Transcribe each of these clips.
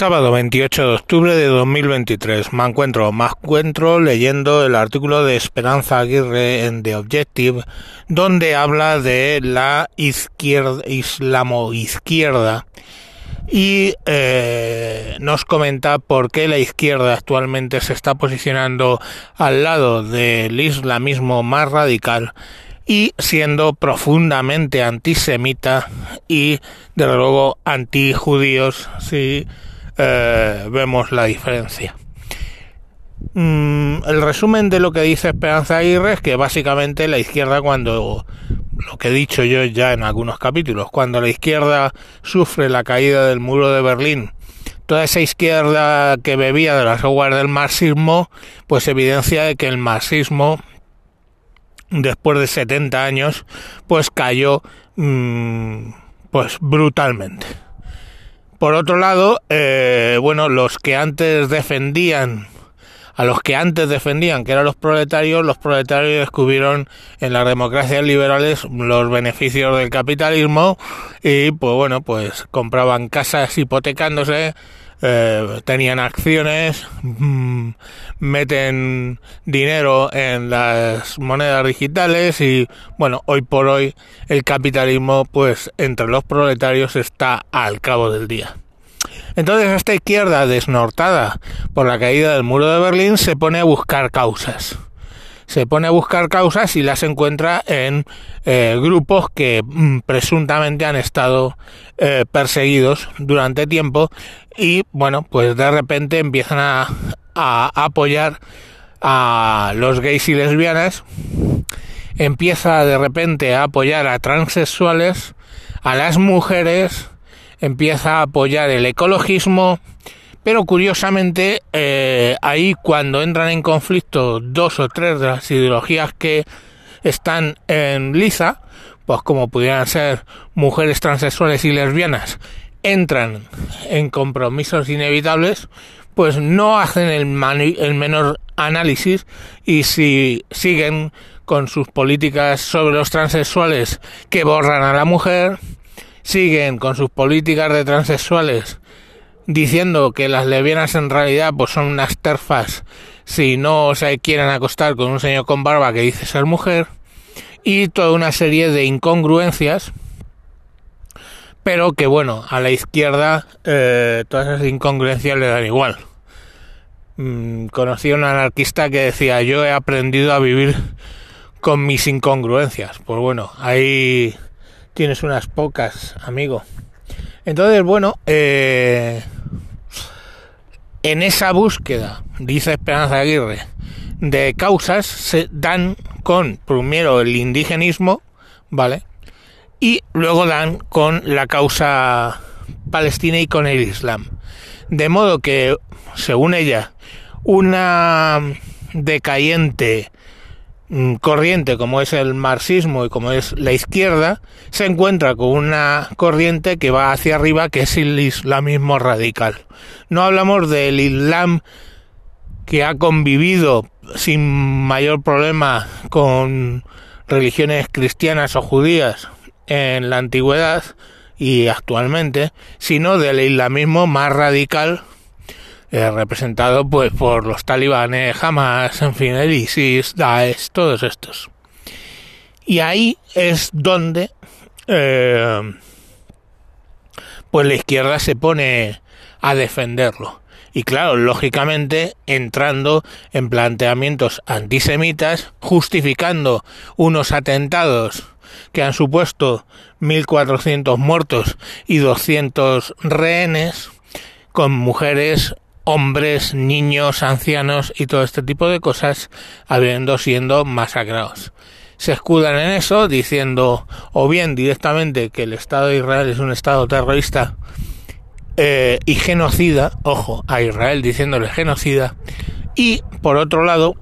Sábado 28 de octubre de 2023. Me encuentro, me encuentro leyendo el artículo de Esperanza Aguirre en The Objective, donde habla de la izquierda, islamo-izquierda y eh, nos comenta por qué la izquierda actualmente se está posicionando al lado del islamismo más radical y siendo profundamente antisemita y de luego antijudíos si eh, vemos la diferencia. Mm, el resumen de lo que dice Esperanza Aguirre es que básicamente la izquierda cuando lo que he dicho yo ya en algunos capítulos, cuando la izquierda sufre la caída del muro de Berlín, toda esa izquierda que bebía de las aguas del marxismo, pues evidencia de que el marxismo después de 70 años, pues cayó mm, pues brutalmente. Por otro lado, eh, bueno, los que antes defendían, a los que antes defendían que eran los proletarios, los proletarios descubrieron en las democracias liberales los beneficios del capitalismo y pues bueno, pues compraban casas hipotecándose, eh, tenían acciones, mm, meten dinero en las monedas digitales y bueno, hoy por hoy el capitalismo pues entre los proletarios está al cabo del día. Entonces esta izquierda desnortada por la caída del muro de Berlín se pone a buscar causas se pone a buscar causas y las encuentra en eh, grupos que mm, presuntamente han estado eh, perseguidos durante tiempo y bueno pues de repente empiezan a, a apoyar a los gays y lesbianas. Empieza de repente a apoyar a transexuales a las mujeres empieza a apoyar el ecologismo pero curiosamente, eh, ahí cuando entran en conflicto dos o tres de las ideologías que están en liza, pues como pudieran ser mujeres transexuales y lesbianas, entran en compromisos inevitables, pues no hacen el, el menor análisis y si siguen con sus políticas sobre los transexuales que borran a la mujer, siguen con sus políticas de transexuales diciendo que las lesbianas en realidad pues son unas terfas. Si no se quieren acostar con un señor con barba que dice ser mujer y toda una serie de incongruencias pero que bueno a la izquierda eh, todas esas incongruencias le dan igual. Mm, conocí a un anarquista que decía yo he aprendido a vivir con mis incongruencias pues bueno ahí tienes unas pocas amigo. Entonces bueno eh, en esa búsqueda, dice Esperanza Aguirre, de causas se dan con primero el indigenismo, ¿vale? Y luego dan con la causa palestina y con el Islam. De modo que, según ella, una decayente corriente como es el marxismo y como es la izquierda, se encuentra con una corriente que va hacia arriba que es el islamismo radical. No hablamos del islam que ha convivido sin mayor problema con religiones cristianas o judías en la antigüedad y actualmente, sino del islamismo más radical eh, representado pues por los talibanes, Hamas, en fin, el ISIS, Daesh, todos estos. Y ahí es donde eh, pues la izquierda se pone a defenderlo. Y claro, lógicamente entrando en planteamientos antisemitas, justificando unos atentados que han supuesto 1.400 muertos y 200 rehenes, con mujeres hombres, niños, ancianos y todo este tipo de cosas habiendo siendo masacrados. Se escudan en eso diciendo o bien directamente que el Estado de Israel es un Estado terrorista eh, y genocida, ojo, a Israel diciéndole genocida, y por otro lado,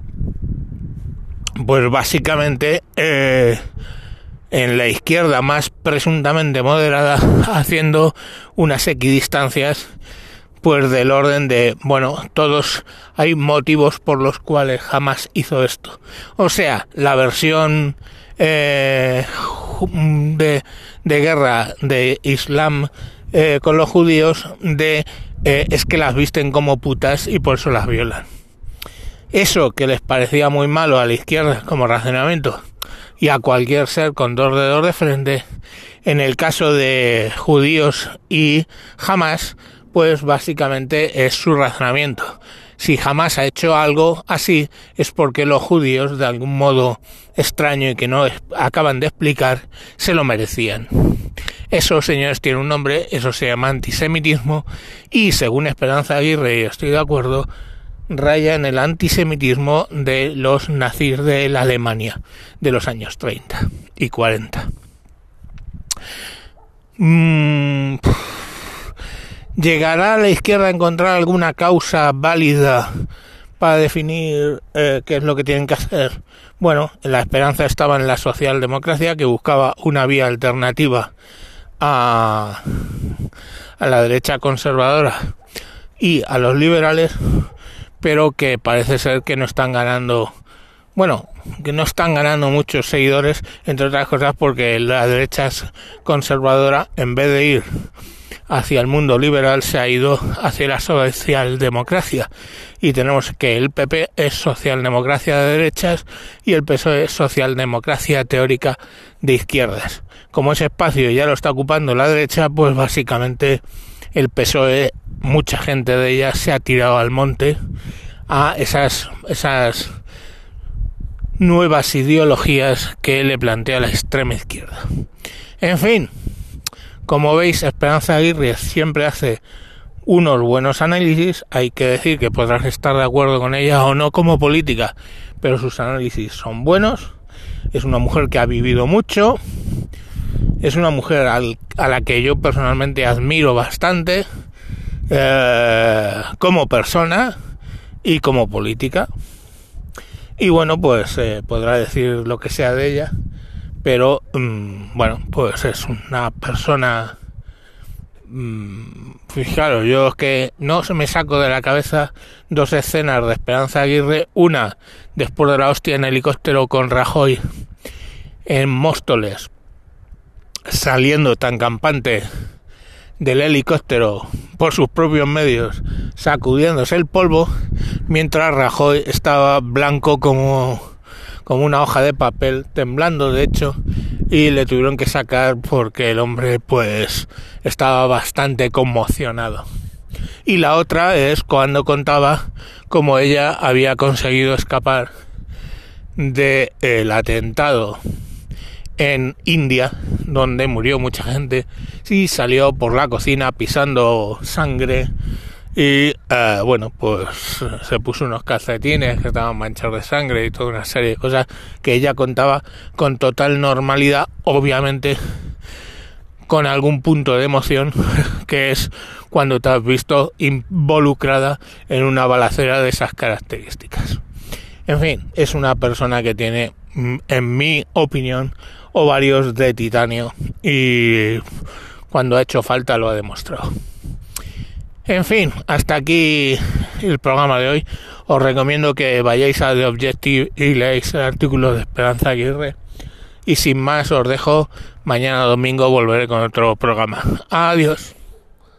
pues básicamente eh, en la izquierda más presuntamente moderada haciendo unas equidistancias pues del orden de, bueno, todos hay motivos por los cuales jamás hizo esto. O sea, la versión eh, de, de, guerra de Islam eh, con los judíos de eh, es que las visten como putas y por eso las violan. Eso que les parecía muy malo a la izquierda como razonamiento y a cualquier ser con dos dedos de frente, en el caso de judíos y Hamas, pues básicamente es su razonamiento. Si jamás ha hecho algo así es porque los judíos, de algún modo extraño y que no acaban de explicar, se lo merecían. Eso, señores, tiene un nombre, eso se llama antisemitismo y según Esperanza Aguirre, y estoy de acuerdo, raya en el antisemitismo de los nazis de la Alemania de los años 30 y 40. Mm, ¿Llegará a la izquierda a encontrar alguna causa válida para definir eh, qué es lo que tienen que hacer? Bueno, la esperanza estaba en la socialdemocracia que buscaba una vía alternativa a, la derecha conservadora y a los liberales pero que parece ser que no están ganando, bueno, que no están ganando muchos seguidores, entre otras cosas porque la derecha conservadora, en vez de ir hacia el mundo liberal, se ha ido hacia la socialdemocracia. Y tenemos que el PP es socialdemocracia de derechas y el PSOE es socialdemocracia teórica de izquierdas. Como ese espacio ya lo está ocupando la derecha, pues básicamente el PSOE, mucha gente de ella se ha tirado al monte a esas, esas nuevas ideologías que le plantea la extrema izquierda. En fin, como veis, Esperanza Aguirre siempre hace unos buenos análisis, hay que decir que podrás estar de acuerdo con ella o no como política, pero sus análisis son buenos, es una mujer que ha vivido mucho, es una mujer a la que yo personalmente admiro bastante eh, como persona y como política. Y bueno, pues eh, podrá decir lo que sea de ella, pero mm, bueno, pues es una persona... Mm, fijaros, yo es que no se me saco de la cabeza dos escenas de Esperanza Aguirre, una después de la hostia en helicóptero con Rajoy en Móstoles, saliendo tan campante del helicóptero por sus propios medios, sacudiéndose el polvo, mientras Rajoy estaba blanco como, como una hoja de papel, temblando de hecho, y le tuvieron que sacar porque el hombre pues estaba bastante conmocionado. Y la otra es cuando contaba cómo ella había conseguido escapar del el atentado en India, donde murió mucha gente, y salió por la cocina pisando sangre y eh, bueno, pues se puso unos calcetines que estaban manchados de sangre y toda una serie de cosas que ella contaba con total normalidad, obviamente con algún punto de emoción, que es cuando te has visto involucrada en una balacera de esas características. En fin, es una persona que tiene, mm, en mi opinión, ovarios de titanio y cuando ha hecho falta lo ha demostrado. En fin, hasta aquí el programa de hoy. Os recomiendo que vayáis a The Objective y leáis el artículo de Esperanza Aguirre. Y sin más os dejo, mañana domingo volveré con otro programa. Adiós.